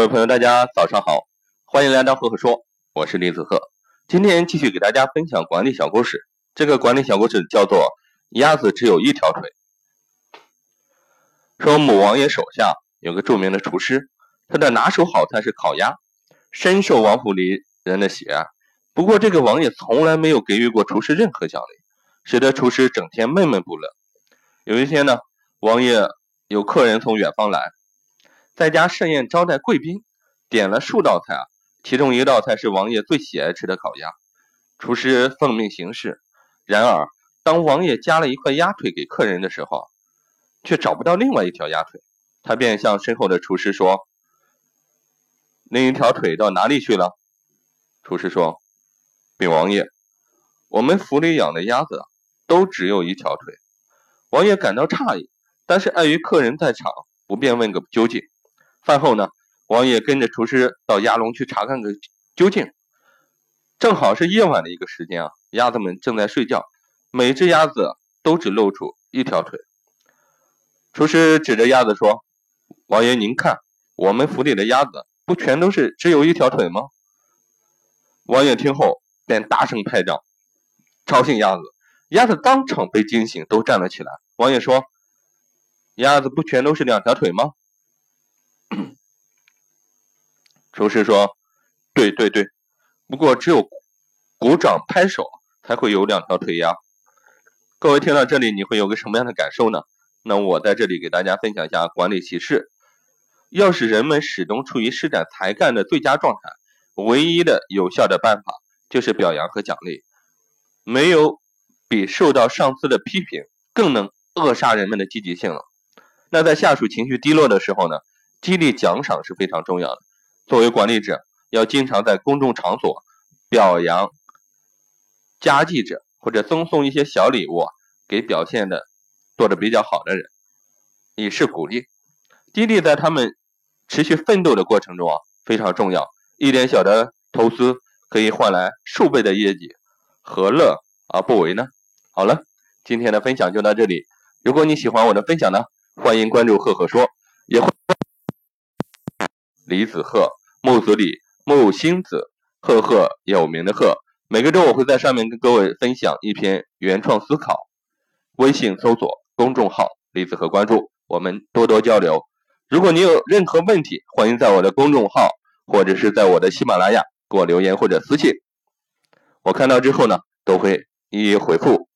各位朋友，大家早上好，欢迎来到赫赫说，我是李子赫。今天继续给大家分享管理小故事。这个管理小故事叫做《鸭子只有一条腿》。说某王爷手下有个著名的厨师，他的拿手好菜是烤鸭，深受王府里人的喜爱。不过这个王爷从来没有给予过厨师任何奖励，使得厨师整天闷闷不乐。有一天呢，王爷有客人从远方来。在家设宴招待贵宾，点了数道菜啊，其中一道菜是王爷最喜爱吃的烤鸭。厨师奉命行事，然而当王爷夹了一块鸭腿给客人的时候，却找不到另外一条鸭腿。他便向身后的厨师说：“另一条腿到哪里去了？”厨师说：“禀王爷，我们府里养的鸭子都只有一条腿。”王爷感到诧异，但是碍于客人在场，不便问个究竟。饭后呢，王爷跟着厨师到鸭笼去查看个究竟。正好是夜晚的一个时间啊，鸭子们正在睡觉，每只鸭子都只露出一条腿。厨师指着鸭子说：“王爷，您看，我们府里的鸭子不全都是只有一条腿吗？”王爷听后便大声拍掌，吵醒鸭子。鸭子当场被惊醒，都站了起来。王爷说：“鸭子不全都是两条腿吗？”厨师说：“对对对，不过只有鼓掌拍手才会有两条腿呀。”各位听到这里，你会有个什么样的感受呢？那我在这里给大家分享一下管理启示：要使人们始终处于施展才干的最佳状态，唯一的有效的办法就是表扬和奖励。没有比受到上司的批评更能扼杀人们的积极性了。那在下属情绪低落的时候呢？激励奖赏是非常重要的。作为管理者，要经常在公众场所表扬加绩者，或者赠送一些小礼物给表现的做的比较好的人，以示鼓励。激励在他们持续奋斗的过程中啊非常重要。一点小的投资可以换来数倍的业绩，何乐而不为呢？好了，今天的分享就到这里。如果你喜欢我的分享呢，欢迎关注赫赫说，也会。李子鹤，木子李，木星子，赫赫有名的赫。每个周我会在上面跟各位分享一篇原创思考。微信搜索公众号“李子和”，关注我们，多多交流。如果你有任何问题，欢迎在我的公众号或者是在我的喜马拉雅给我留言或者私信，我看到之后呢，都会一一回复。